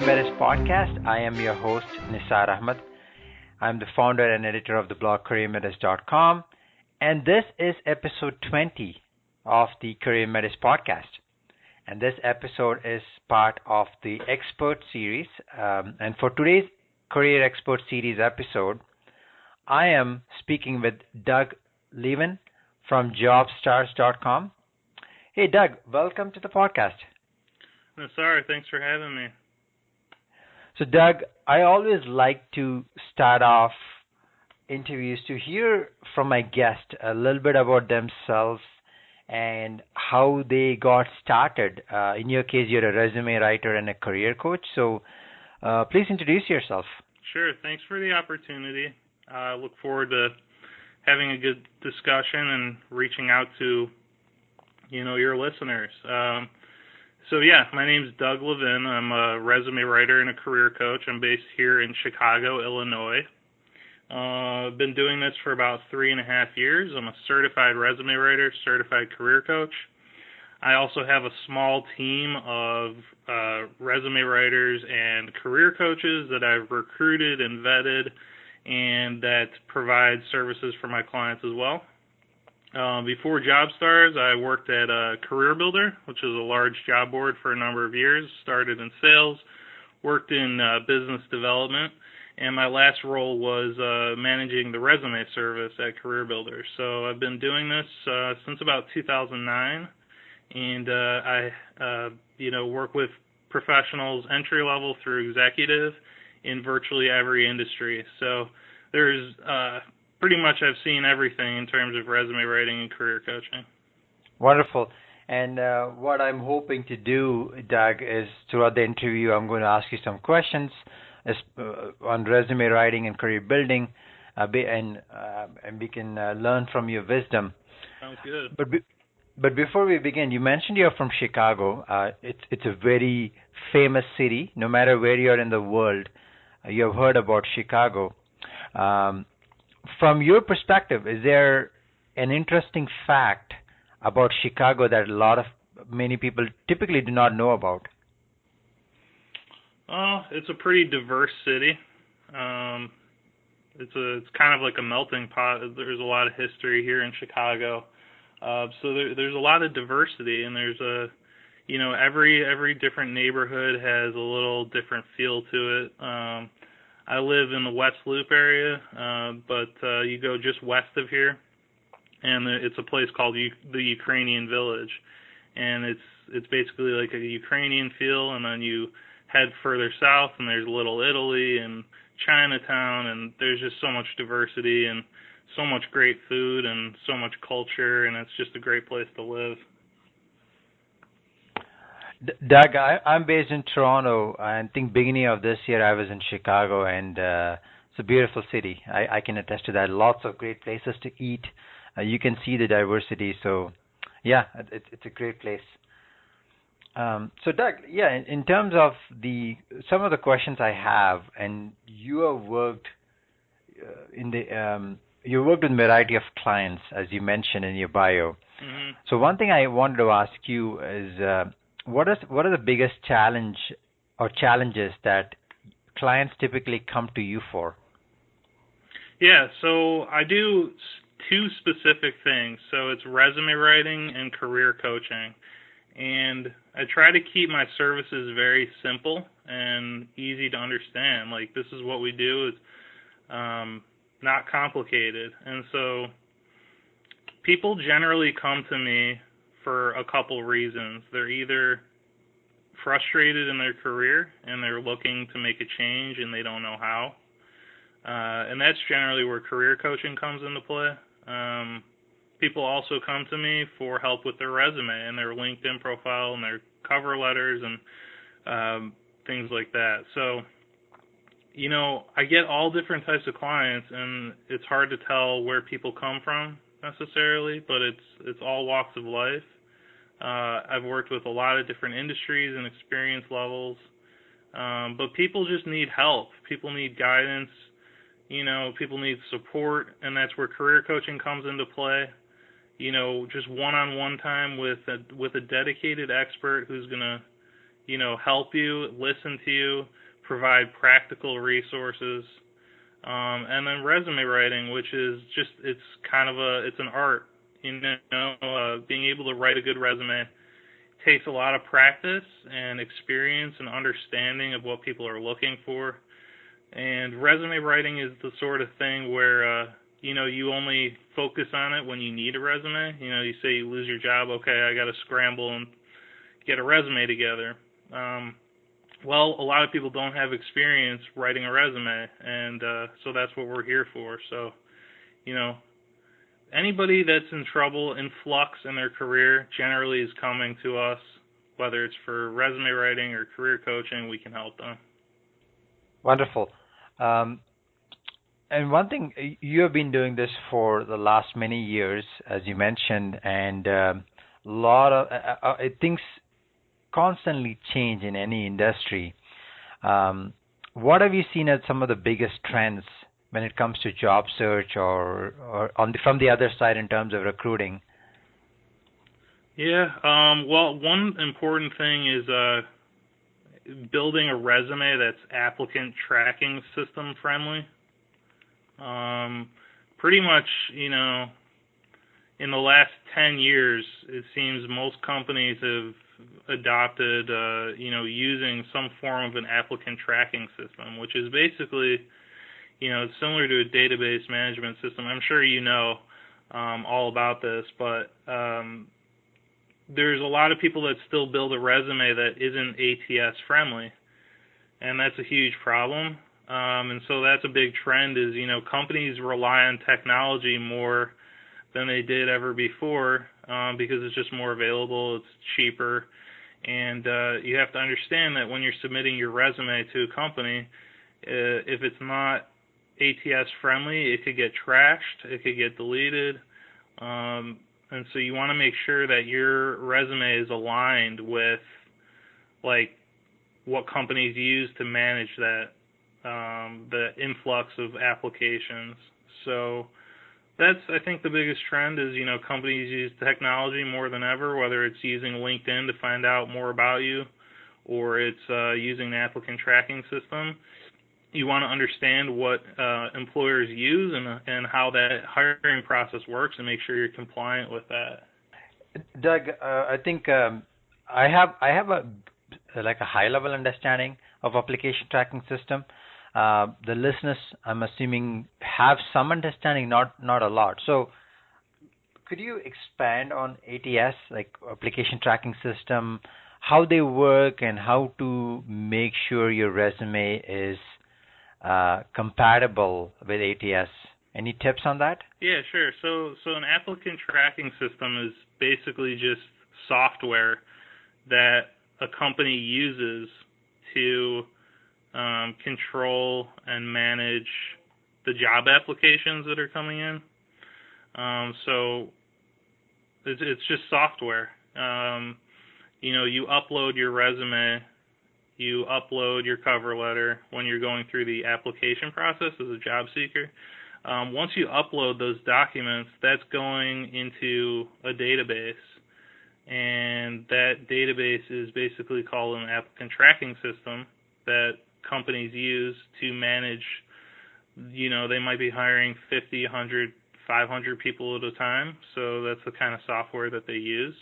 Career podcast. I am your host, Nisar Ahmed. I'm the founder and editor of the blog CareerMenace.com, and this is episode 20 of the Career Menace podcast. And this episode is part of the Expert series. Um, and for today's Career Expert series episode, I am speaking with Doug Levin from JobStars.com. Hey, Doug, welcome to the podcast. Sorry, thanks for having me. So, Doug, I always like to start off interviews to hear from my guest a little bit about themselves and how they got started. Uh, in your case, you're a resume writer and a career coach. So, uh, please introduce yourself. Sure. Thanks for the opportunity. I uh, look forward to having a good discussion and reaching out to you know your listeners. Um, so yeah, my name's Doug Levin. I'm a resume writer and a career coach. I'm based here in Chicago, Illinois. Uh, I've been doing this for about three and a half years. I'm a certified resume writer, certified career coach. I also have a small team of uh, resume writers and career coaches that I've recruited and vetted and that provide services for my clients as well. Uh, before JobStars, I worked at a Career Builder, which is a large job board for a number of years. Started in sales, worked in uh, business development, and my last role was uh, managing the resume service at Career Builder. So I've been doing this uh, since about 2009, and uh, I, uh, you know, work with professionals entry level through executive in virtually every industry. So there's uh, pretty much I've seen everything in terms of resume writing and career coaching. Wonderful. And uh, what I'm hoping to do, Doug, is throughout the interview, I'm going to ask you some questions as, uh, on resume writing and career building, uh, and uh, and we can uh, learn from your wisdom. Sounds good. But be, but before we begin, you mentioned you're from Chicago. Uh, it's it's a very famous city. No matter where you are in the world, you have heard about Chicago. Um, from your perspective, is there an interesting fact about Chicago that a lot of many people typically do not know about? Oh, it's a pretty diverse city. Um, it's a it's kind of like a melting pot. There's a lot of history here in Chicago, uh, so there, there's a lot of diversity, and there's a you know every every different neighborhood has a little different feel to it. Um, I live in the West Loop area, uh, but uh, you go just west of here, and it's a place called U- the Ukrainian Village, and it's it's basically like a Ukrainian feel, and then you head further south, and there's Little Italy and Chinatown, and there's just so much diversity and so much great food and so much culture, and it's just a great place to live. Doug, I, I'm based in Toronto. I think beginning of this year I was in Chicago, and uh, it's a beautiful city. I, I can attest to that. Lots of great places to eat. Uh, you can see the diversity. So, yeah, it, it's a great place. Um, so, Doug, yeah, in, in terms of the some of the questions I have, and you have worked uh, in the um, you worked with a variety of clients, as you mentioned in your bio. Mm-hmm. So, one thing I wanted to ask you is uh, what is what are the biggest challenge or challenges that clients typically come to you for? Yeah, so I do two specific things. So it's resume writing and career coaching. And I try to keep my services very simple and easy to understand. Like this is what we do is um, not complicated. And so people generally come to me for a couple reasons. They're either frustrated in their career and they're looking to make a change and they don't know how. Uh, and that's generally where career coaching comes into play. Um, people also come to me for help with their resume and their LinkedIn profile and their cover letters and um, things like that. So, you know, I get all different types of clients, and it's hard to tell where people come from necessarily, but it's it's all walks of life. Uh, I've worked with a lot of different industries and experience levels, um, but people just need help. People need guidance. You know, people need support, and that's where career coaching comes into play. You know, just one-on-one time with a with a dedicated expert who's gonna, you know, help you, listen to you, provide practical resources. Um, and then resume writing, which is just it's kind of a it's an art, you know, uh, being able to write a good resume takes a lot of practice and experience and understanding of what people are looking for. And resume writing is the sort of thing where uh, you know you only focus on it when you need a resume. You know, you say you lose your job, okay, I got to scramble and get a resume together. Um, well, a lot of people don't have experience writing a resume, and uh, so that's what we're here for. So, you know, anybody that's in trouble, in flux in their career, generally is coming to us, whether it's for resume writing or career coaching. We can help them. Wonderful. Um, and one thing you have been doing this for the last many years, as you mentioned, and um, a lot of uh, uh, things constantly change in any industry. Um, what have you seen as some of the biggest trends when it comes to job search or, or on the, from the other side in terms of recruiting? Yeah, um, well, one important thing is uh, building a resume that's applicant tracking system friendly. Um, pretty much, you know, in the last 10 years, it seems most companies have adopted, uh, you know, using some form of an applicant tracking system, which is basically, you know, it's similar to a database management system. I'm sure you know um, all about this, but um, there's a lot of people that still build a resume that isn't ATS friendly, and that's a huge problem. Um, and so that's a big trend is you know companies rely on technology more than they did ever before um, because it's just more available, it's cheaper, and uh, you have to understand that when you're submitting your resume to a company, uh, if it's not ATS friendly, it could get trashed, it could get deleted, um, and so you want to make sure that your resume is aligned with like what companies use to manage that um, the influx of applications. So that's I think the biggest trend is you know companies use technology more than ever, whether it's using LinkedIn to find out more about you, or it's uh, using the applicant tracking system. You want to understand what uh, employers use and and how that hiring process works, and make sure you're compliant with that. Doug, uh, I think um, I have I have a like a high level understanding of application tracking system uh, the listeners, I'm assuming, have some understanding, not not a lot. So, could you expand on ATS, like application tracking system, how they work, and how to make sure your resume is uh, compatible with ATS? Any tips on that? Yeah, sure. So, so an applicant tracking system is basically just software that a company uses to um, control and manage the job applications that are coming in. Um, so it's, it's just software. Um, you know, you upload your resume, you upload your cover letter when you're going through the application process as a job seeker. Um, once you upload those documents, that's going into a database, and that database is basically called an applicant tracking system that companies use to manage you know they might be hiring 50 100 500 people at a time. So that's the kind of software that they use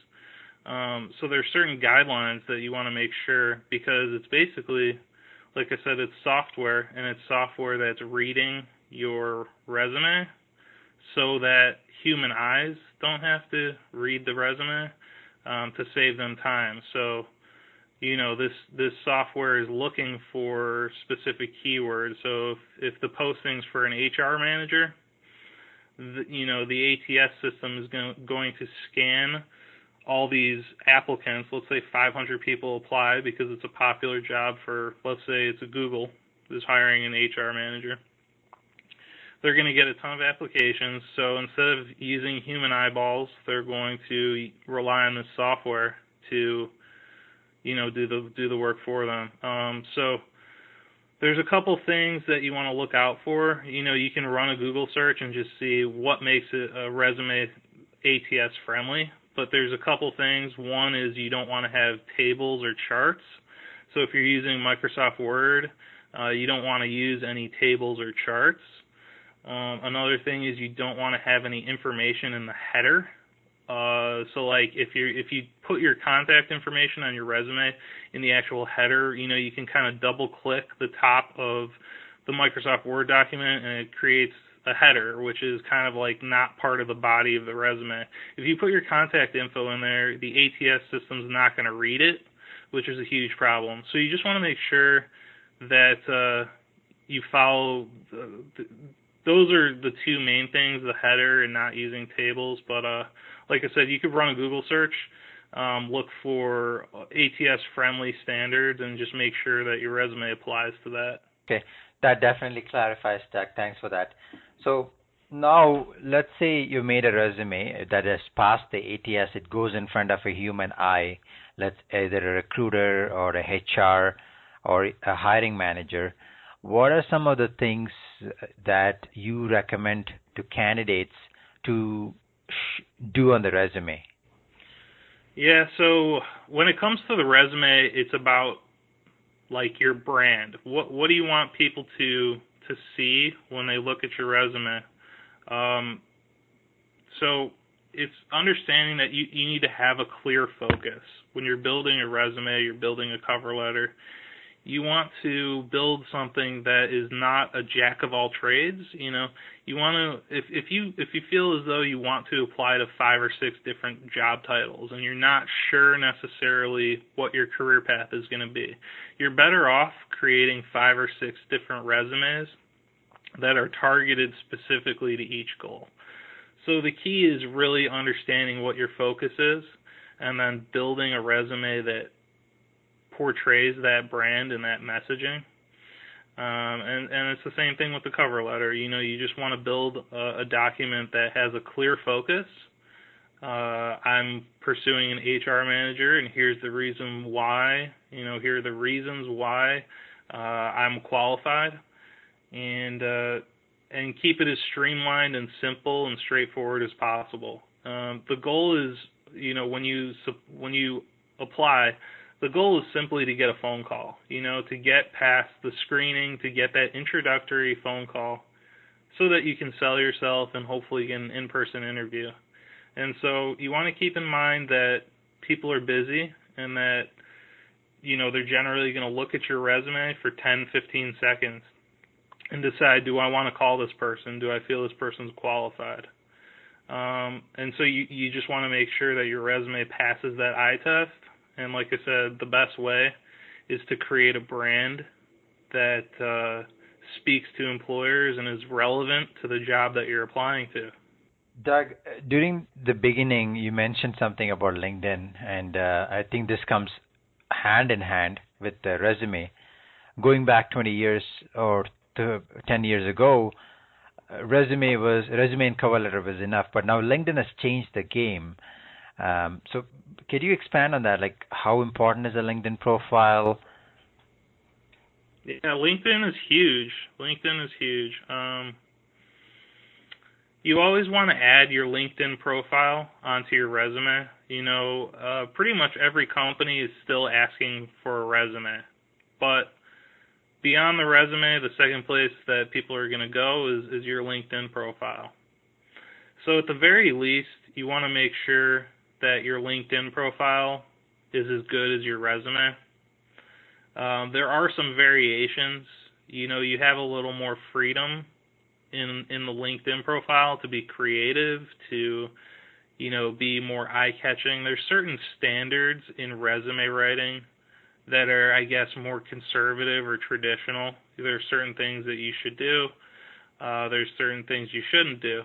um, so there's certain guidelines that you want to make sure because it's basically like i said it's software and it's software that's reading your resume so that human eyes don't have to read the resume um, to save them time so you know this this software is looking for specific keywords. So if, if the posting's for an HR manager, the, you know the ATS system is going, going to scan all these applicants. Let's say 500 people apply because it's a popular job for let's say it's a Google is hiring an HR manager. They're going to get a ton of applications. So instead of using human eyeballs, they're going to rely on this software to you know do the do the work for them. Um, so there's a couple things that you want to look out for. You know, you can run a Google search and just see what makes a resume ATS friendly. But there's a couple things. One is you don't want to have tables or charts So if you're using Microsoft Word, uh, you don't want to use any tables or charts. Um, another thing is you don't want to have any information in the header. Uh, so like if you if you put your contact information on your resume in the actual header, you know you can kind of double click the top of the Microsoft Word document and it creates a header, which is kind of like not part of the body of the resume. If you put your contact info in there, the ATS system's not going to read it, which is a huge problem. So you just want to make sure that uh, you follow. The, the, those are the two main things: the header and not using tables. But uh, like I said, you could run a Google search, um, look for ATS friendly standards, and just make sure that your resume applies to that. Okay, that definitely clarifies, Doug. Thanks for that. So now, let's say you made a resume that has passed the ATS. It goes in front of a human eye, let's either a recruiter or a HR or a hiring manager. What are some of the things that you recommend to candidates to do on the resume? Yeah, so when it comes to the resume, it's about like your brand. What what do you want people to to see when they look at your resume. Um, so it's understanding that you, you need to have a clear focus when you're building a resume, you're building a cover letter. You want to build something that is not a jack of all trades. You know, you want to if if you if you feel as though you want to apply to five or six different job titles and you're not sure necessarily what your career path is going to be, you're better off creating five or six different resumes that are targeted specifically to each goal. So the key is really understanding what your focus is and then building a resume that portrays that brand and that messaging. Um, and, and it's the same thing with the cover letter. You know, you just want to build a, a document that has a clear focus. Uh, I'm pursuing an HR manager, and here's the reason why. You know, here are the reasons why uh, I'm qualified and uh, and keep it as streamlined and simple and straightforward as possible. Um, the goal is, you know, when you when you apply, the goal is simply to get a phone call. You know, to get past the screening, to get that introductory phone call, so that you can sell yourself and hopefully get an in-person interview. And so you want to keep in mind that people are busy and that you know they're generally going to look at your resume for 10 15 seconds and decide do I want to call this person? Do I feel this person's qualified? Um, and so you you just want to make sure that your resume passes that eye test. And like I said, the best way is to create a brand that uh, speaks to employers and is relevant to the job that you're applying to. Doug, during the beginning, you mentioned something about LinkedIn, and uh, I think this comes hand in hand with the resume. Going back 20 years or to 10 years ago, uh, resume was resume and cover letter was enough, but now LinkedIn has changed the game. Um, so, could you expand on that? Like, how important is a LinkedIn profile? Yeah, LinkedIn is huge. LinkedIn is huge. Um, you always want to add your LinkedIn profile onto your resume. You know, uh, pretty much every company is still asking for a resume, but beyond the resume, the second place that people are going to go is, is your LinkedIn profile. So at the very least, you want to make sure that your LinkedIn profile is as good as your resume. Um, there are some variations. You know, you have a little more freedom in in the LinkedIn profile to be creative, to you know, be more eye catching. There's certain standards in resume writing that are, I guess, more conservative or traditional. There are certain things that you should do. Uh, there's certain things you shouldn't do.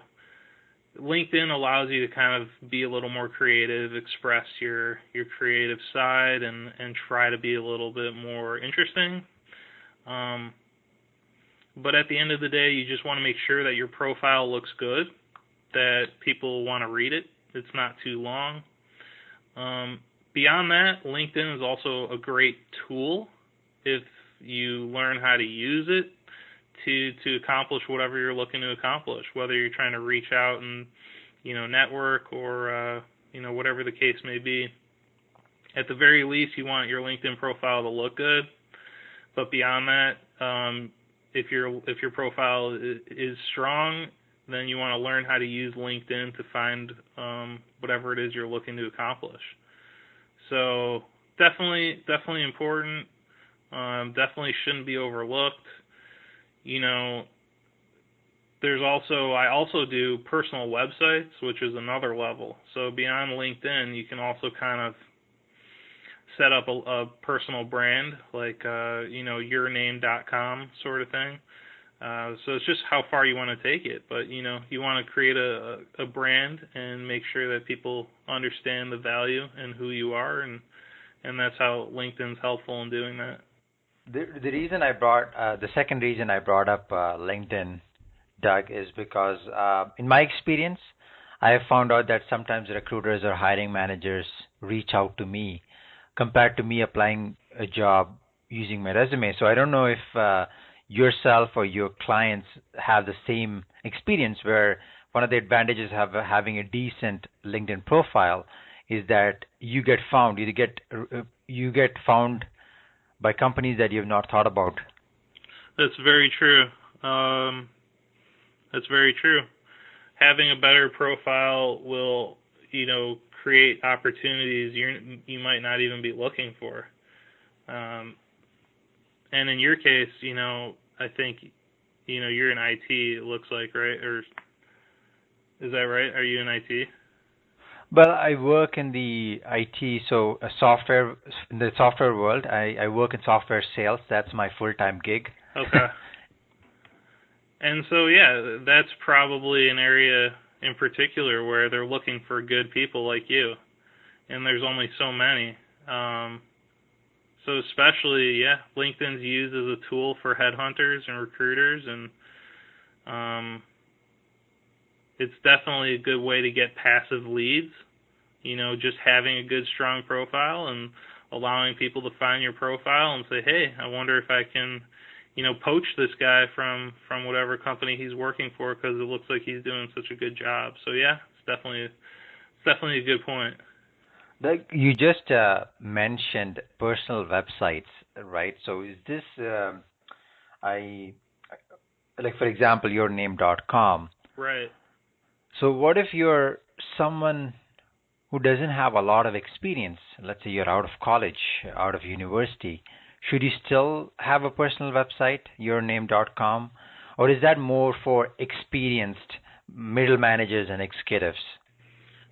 LinkedIn allows you to kind of be a little more creative, express your your creative side, and and try to be a little bit more interesting. Um, but at the end of the day, you just want to make sure that your profile looks good, that people want to read it. It's not too long. Um, Beyond that, LinkedIn is also a great tool if you learn how to use it to to accomplish whatever you're looking to accomplish, whether you're trying to reach out and you know network or uh, you know whatever the case may be. at the very least, you want your LinkedIn profile to look good. But beyond that, um, if your if your profile is strong, then you want to learn how to use LinkedIn to find um, whatever it is you're looking to accomplish. So definitely, definitely important. Um, definitely shouldn't be overlooked. You know, there's also I also do personal websites, which is another level. So beyond LinkedIn, you can also kind of set up a, a personal brand like uh, you know yourname.com sort of thing. Uh, so it's just how far you want to take it, but you know you want to create a, a brand and make sure that people understand the value and who you are, and and that's how LinkedIn's helpful in doing that. The the reason I brought uh, the second reason I brought up uh, LinkedIn, Doug, is because uh, in my experience, I have found out that sometimes recruiters or hiring managers reach out to me compared to me applying a job using my resume. So I don't know if uh, yourself or your clients have the same experience where one of the advantages of having a decent LinkedIn profile is that you get found you get uh, you get found by companies that you've not thought about. That's very true. Um, that's very true. Having a better profile will, you know, create opportunities you you might not even be looking for. Um, and in your case, you know, I think, you know, you're in IT. It looks like, right? Or is that right? Are you in IT? Well, I work in the IT, so a software in the software world. I, I work in software sales. That's my full time gig. Okay. and so yeah, that's probably an area in particular where they're looking for good people like you, and there's only so many. Um, so especially, yeah, LinkedIn's used as a tool for headhunters and recruiters, and um, it's definitely a good way to get passive leads. You know, just having a good, strong profile and allowing people to find your profile and say, "Hey, I wonder if I can, you know, poach this guy from from whatever company he's working for because it looks like he's doing such a good job." So yeah, it's definitely it's definitely a good point. Like you just uh, mentioned personal websites, right? So is this uh, I like for example your yourname.com. Right. So what if you're someone who doesn't have a lot of experience? Let's say you're out of college, out of university. Should you still have a personal website, yourname.com, or is that more for experienced middle managers and executives?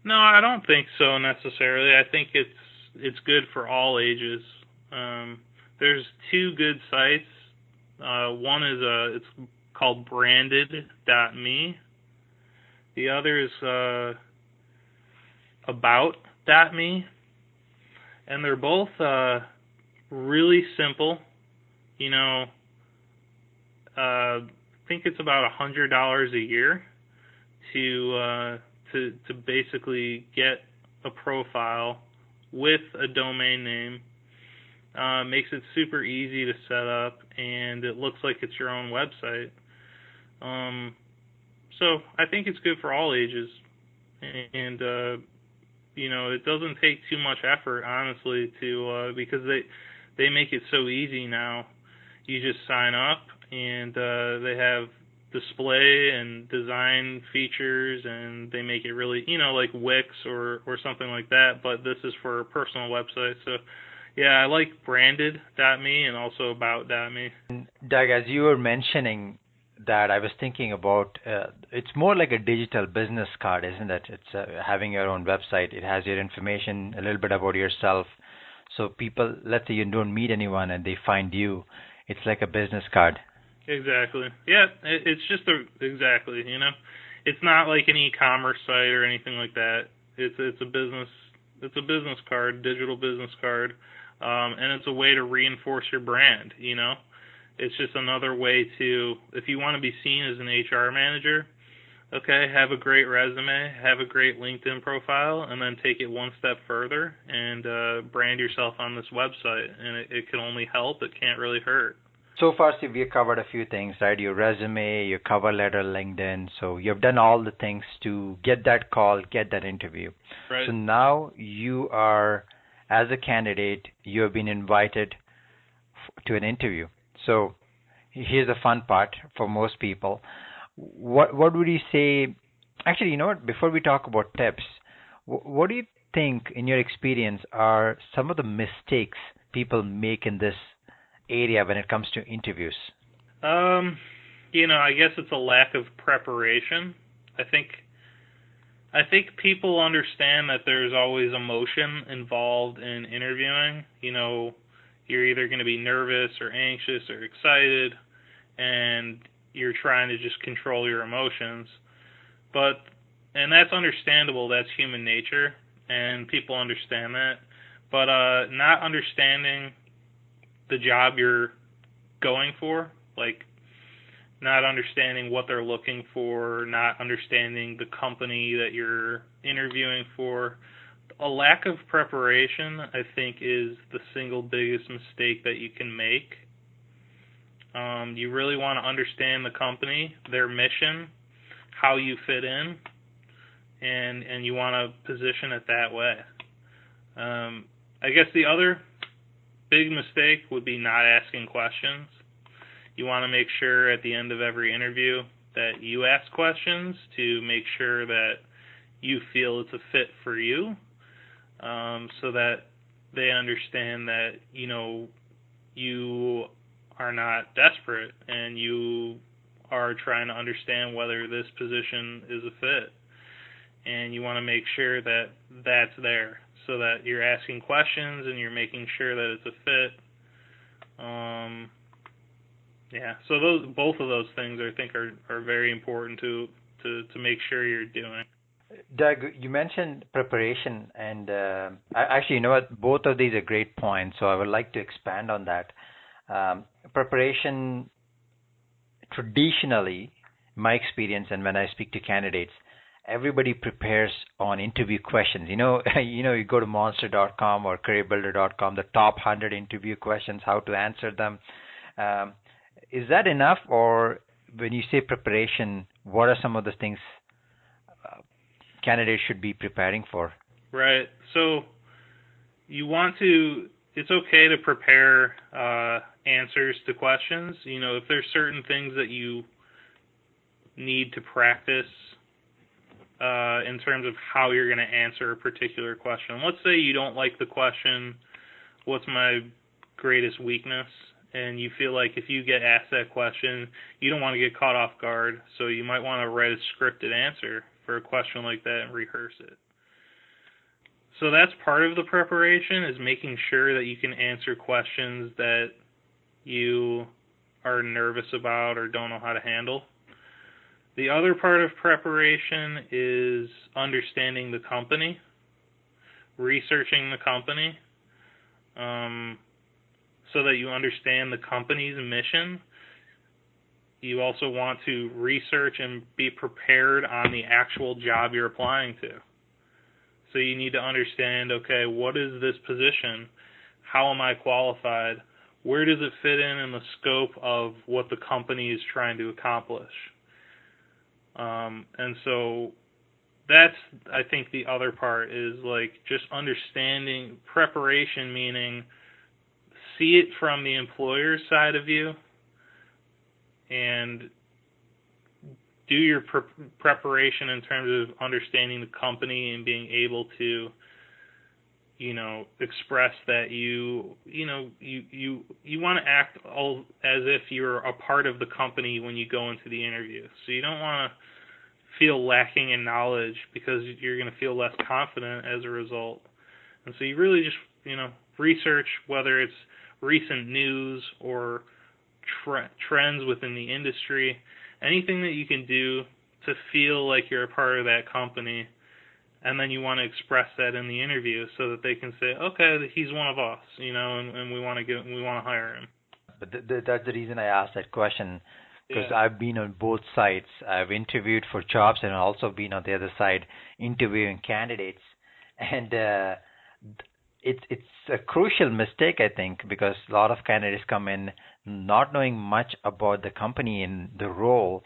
No, I don't think so necessarily. I think it's it's good for all ages. Um, there's two good sites. Uh, one is a it's called branded.me. The other is uh, about.me, and they're both uh, really simple. You know, uh, I think it's about a hundred dollars a year to uh, to to basically get a profile with a domain name. Uh, makes it super easy to set up, and it looks like it's your own website. Um, so I think it's good for all ages, and uh, you know it doesn't take too much effort, honestly, to uh, because they they make it so easy now. You just sign up, and uh, they have display and design features and they make it really you know like Wix or or something like that but this is for personal websites so yeah I like branded.me and also about.me Doug as you were mentioning that I was thinking about uh, it's more like a digital business card isn't it it's uh, having your own website it has your information a little bit about yourself so people let's say you don't meet anyone and they find you it's like a business card Exactly. Yeah, it's just a exactly. You know, it's not like an e-commerce site or anything like that. It's it's a business it's a business card, digital business card, um, and it's a way to reinforce your brand. You know, it's just another way to if you want to be seen as an HR manager. Okay, have a great resume, have a great LinkedIn profile, and then take it one step further and uh, brand yourself on this website. And it, it can only help; it can't really hurt so far, Steve, we covered a few things, right? Your resume, your cover letter, LinkedIn. So you've done all the things to get that call, get that interview. Right. So now you are as a candidate, you have been invited to an interview. So here's the fun part for most people. What what would you say? Actually, you know what? Before we talk about tips, what do you think, in your experience, are some of the mistakes people make in this area when it comes to interviews? Um, you know, I guess it's a lack of preparation. I think I think people understand that there's always emotion involved in interviewing. You know, you're either going to be nervous or anxious or excited and you're trying to just control your emotions. But and that's understandable, that's human nature and people understand that. But uh not understanding the job you're going for, like not understanding what they're looking for, not understanding the company that you're interviewing for. A lack of preparation, I think, is the single biggest mistake that you can make. Um, you really want to understand the company, their mission, how you fit in, and and you want to position it that way. Um, I guess the other big mistake would be not asking questions you want to make sure at the end of every interview that you ask questions to make sure that you feel it's a fit for you um, so that they understand that you know you are not desperate and you are trying to understand whether this position is a fit and you want to make sure that that's there so that you're asking questions and you're making sure that it's a fit um, yeah. So those both of those things I think are are very important to to to make sure you're doing. Doug, you mentioned preparation, and uh, actually, you know what? Both of these are great points. So I would like to expand on that. Um, preparation, traditionally, my experience, and when I speak to candidates, everybody prepares on interview questions. You know, you know, you go to Monster.com or CareerBuilder.com, the top hundred interview questions, how to answer them. Um, is that enough, or when you say preparation, what are some of the things candidates should be preparing for? Right. So you want to. It's okay to prepare uh, answers to questions. You know, if there's certain things that you need to practice uh, in terms of how you're going to answer a particular question. Let's say you don't like the question, "What's my greatest weakness?" and you feel like if you get asked that question, you don't want to get caught off guard, so you might want to write a scripted answer for a question like that and rehearse it. So that's part of the preparation is making sure that you can answer questions that you are nervous about or don't know how to handle. The other part of preparation is understanding the company, researching the company. Um, so that you understand the company's mission. You also want to research and be prepared on the actual job you're applying to. So you need to understand okay, what is this position? How am I qualified? Where does it fit in in the scope of what the company is trying to accomplish? Um, and so that's I think the other part is like just understanding preparation meaning see it from the employer's side of you and do your pre- preparation in terms of understanding the company and being able to you know express that you you know you you you want to act all as if you're a part of the company when you go into the interview. So you don't want to feel lacking in knowledge because you're going to feel less confident as a result. And so you really just you know research whether it's recent news or tre- trends within the industry, anything that you can do to feel like you're a part of that company, and then you want to express that in the interview so that they can say, okay, he's one of us, you know, and, and we want to get we want to hire him. But th- th- that's the reason I asked that question because yeah. I've been on both sides. I've interviewed for jobs and also been on the other side interviewing candidates, and uh, it's it's a crucial mistake I think because a lot of candidates come in not knowing much about the company and the role,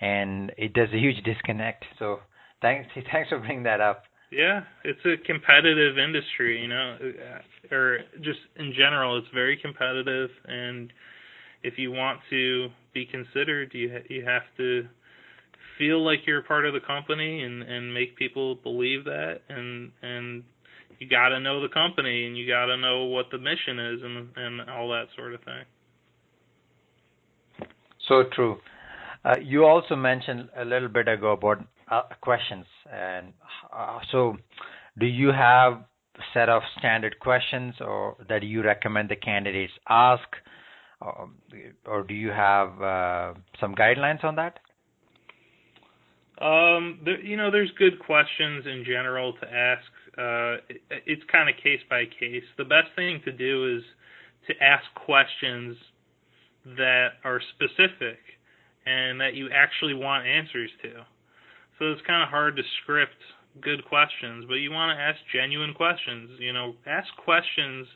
and it does a huge disconnect. So thanks thanks for bringing that up. Yeah, it's a competitive industry, you know, uh, or just in general, it's very competitive, and if you want to be considered, you you have to feel like you're part of the company and and make people believe that, and and you got to know the company and you got to know what the mission is and and all that sort of thing. So true. Uh, you also mentioned a little bit ago about uh, questions, and uh, so do you have a set of standard questions or that you recommend the candidates ask, or, or do you have uh, some guidelines on that? Um, there, you know, there's good questions in general to ask. Uh, it, it's kind of case by case. The best thing to do is to ask questions that are specific and that you actually want answers to. So it's kind of hard to script good questions, but you want to ask genuine questions. You know, ask questions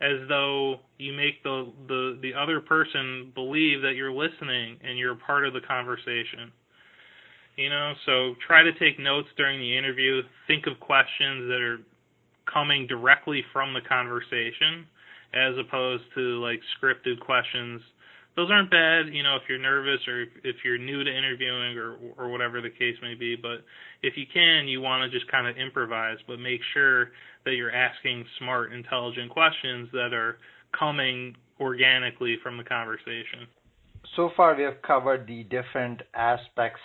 as though you make the the the other person believe that you're listening and you're part of the conversation. You know, so try to take notes during the interview. Think of questions that are coming directly from the conversation as opposed to like scripted questions those aren't bad, you know, if you're nervous or if you're new to interviewing or or whatever the case may be. But if you can, you want to just kind of improvise, but make sure that you're asking smart, intelligent questions that are coming organically from the conversation. So far, we have covered the different aspects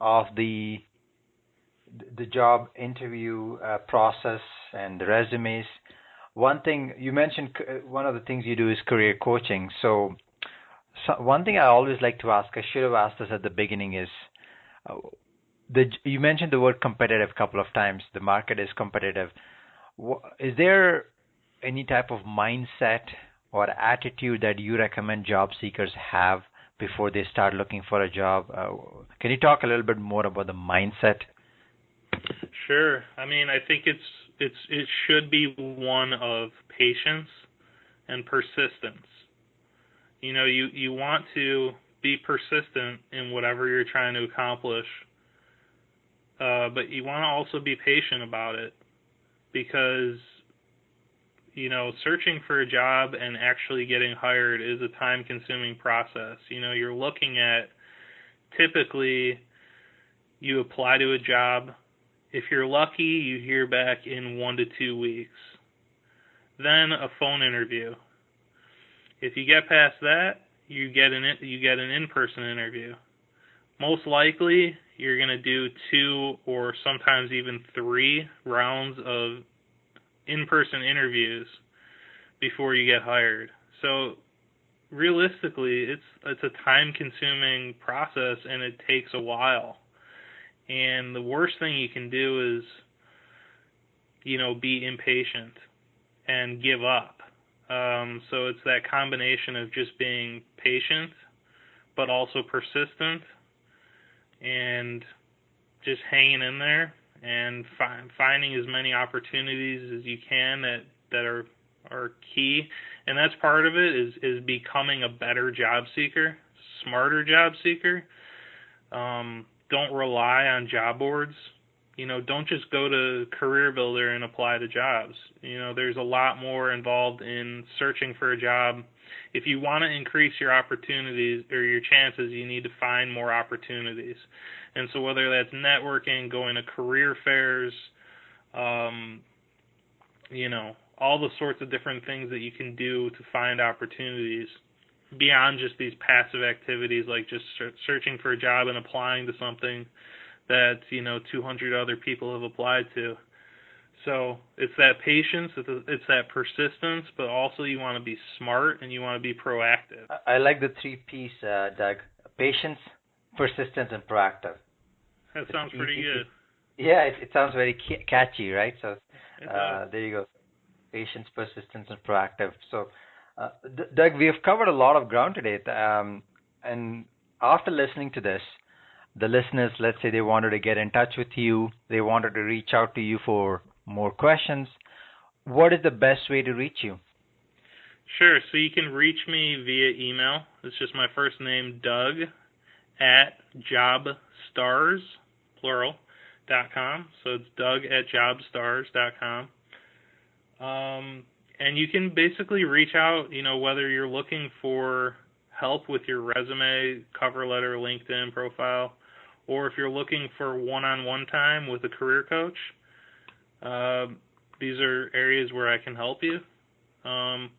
of the the job interview uh, process and the resumes. One thing you mentioned, uh, one of the things you do is career coaching. So so one thing I always like to ask, I should have asked this at the beginning, is uh, the you mentioned the word competitive a couple of times. The market is competitive. Is there any type of mindset or attitude that you recommend job seekers have before they start looking for a job? Uh, can you talk a little bit more about the mindset? Sure. I mean, I think it's it's it should be one of patience and persistence you know you you want to be persistent in whatever you're trying to accomplish uh, but you want to also be patient about it because you know searching for a job and actually getting hired is a time consuming process. You know you're looking at typically you apply to a job. If you're lucky you hear back in 1 to 2 weeks. Then a phone interview. If you get past that, you get an you get an in-person interview. Most likely, you're going to do two or sometimes even three rounds of in-person interviews before you get hired. So realistically, it's it's a time-consuming process and it takes a while. And the worst thing you can do is you know, be impatient and give up um, so it's that combination of just being patient, but also persistent, and just hanging in there and fi- finding as many opportunities as you can that that are are key. And that's part of it is is becoming a better job seeker, smarter job seeker. Um, don't rely on job boards you know, don't just go to Career Builder and apply to jobs. You know, there's a lot more involved in searching for a job. If you want to increase your opportunities or your chances, you need to find more opportunities. And so whether that's networking, going to career fairs, um, you know, all the sorts of different things that you can do to find opportunities beyond just these passive activities like just searching for a job and applying to something that you know 200 other people have applied to. So it's that patience, it's that persistence, but also you want to be smart and you want to be proactive. I like the three P's, uh, Doug: patience, persistence, and proactive. That sounds pretty good. Yeah, it, it sounds very catchy, right? So uh, there you go: patience, persistence, and proactive. So, uh, Doug, we have covered a lot of ground today, um, and after listening to this, the listeners, let's say they wanted to get in touch with you, they wanted to reach out to you for more questions, what is the best way to reach you? Sure. So you can reach me via email. It's just my first name, Doug, at jobstars, plural, jobstars.com. So it's Doug at jobstars.com. Um, and you can basically reach out, you know, whether you're looking for help with your resume, cover letter, LinkedIn profile, or if you're looking for one-on-one time with a career coach. Uh, these are areas where I can help you. Um,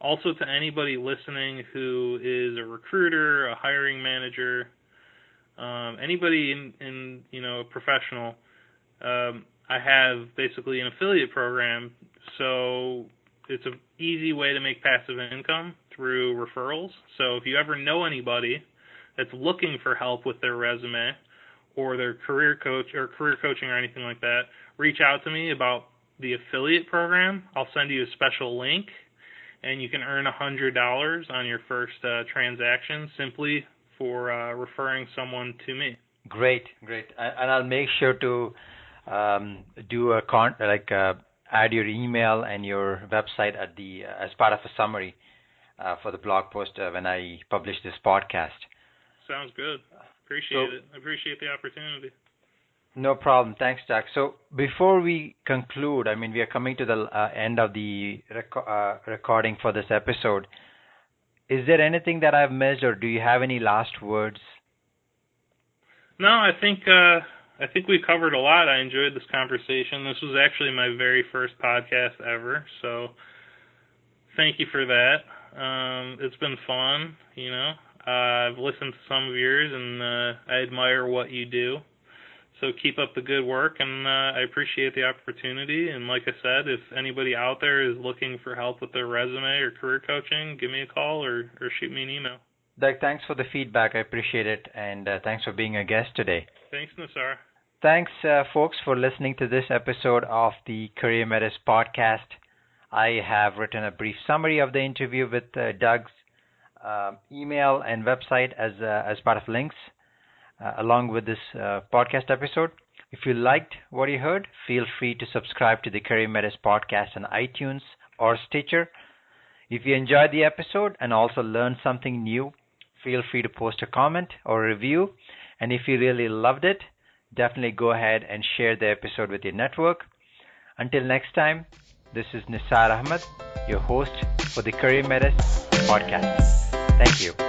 also, to anybody listening who is a recruiter, a hiring manager, um, anybody in, in you know a professional, um, I have basically an affiliate program. So it's an easy way to make passive income through referrals. So if you ever know anybody that's looking for help with their resume or their career coach or career coaching or anything like that, reach out to me about the affiliate program. I'll send you a special link and you can earn $100 on your first uh, transaction simply for uh, referring someone to me. Great, great. And I'll make sure to um, do a con like uh, add your email and your website at the uh, as part of a summary uh, for the blog post uh, when I publish this podcast. Sounds good. Appreciate so, it. I appreciate the opportunity. No problem. Thanks, Jack. So before we conclude, I mean, we are coming to the uh, end of the rec- uh, recording for this episode. Is there anything that I've missed, or do you have any last words? No, I think uh, I think we covered a lot. I enjoyed this conversation. This was actually my very first podcast ever, so thank you for that. Um, it's been fun, you know. Uh, I've listened to some of yours, and uh, I admire what you do. So keep up the good work, and uh, I appreciate the opportunity. And like I said, if anybody out there is looking for help with their resume or career coaching, give me a call or, or shoot me an email. Doug, thanks for the feedback. I appreciate it, and uh, thanks for being a guest today. Thanks, Nisar. Thanks, uh, folks, for listening to this episode of the Career Metis podcast. I have written a brief summary of the interview with uh, Doug's uh, email and website as uh, as part of links uh, along with this uh, podcast episode. If you liked what you heard, feel free to subscribe to the Career Metis podcast on iTunes or Stitcher. If you enjoyed the episode and also learned something new, feel free to post a comment or review. And if you really loved it, definitely go ahead and share the episode with your network. Until next time, this is Nisar Ahmed, your host for the Career Metis podcast. Thank you.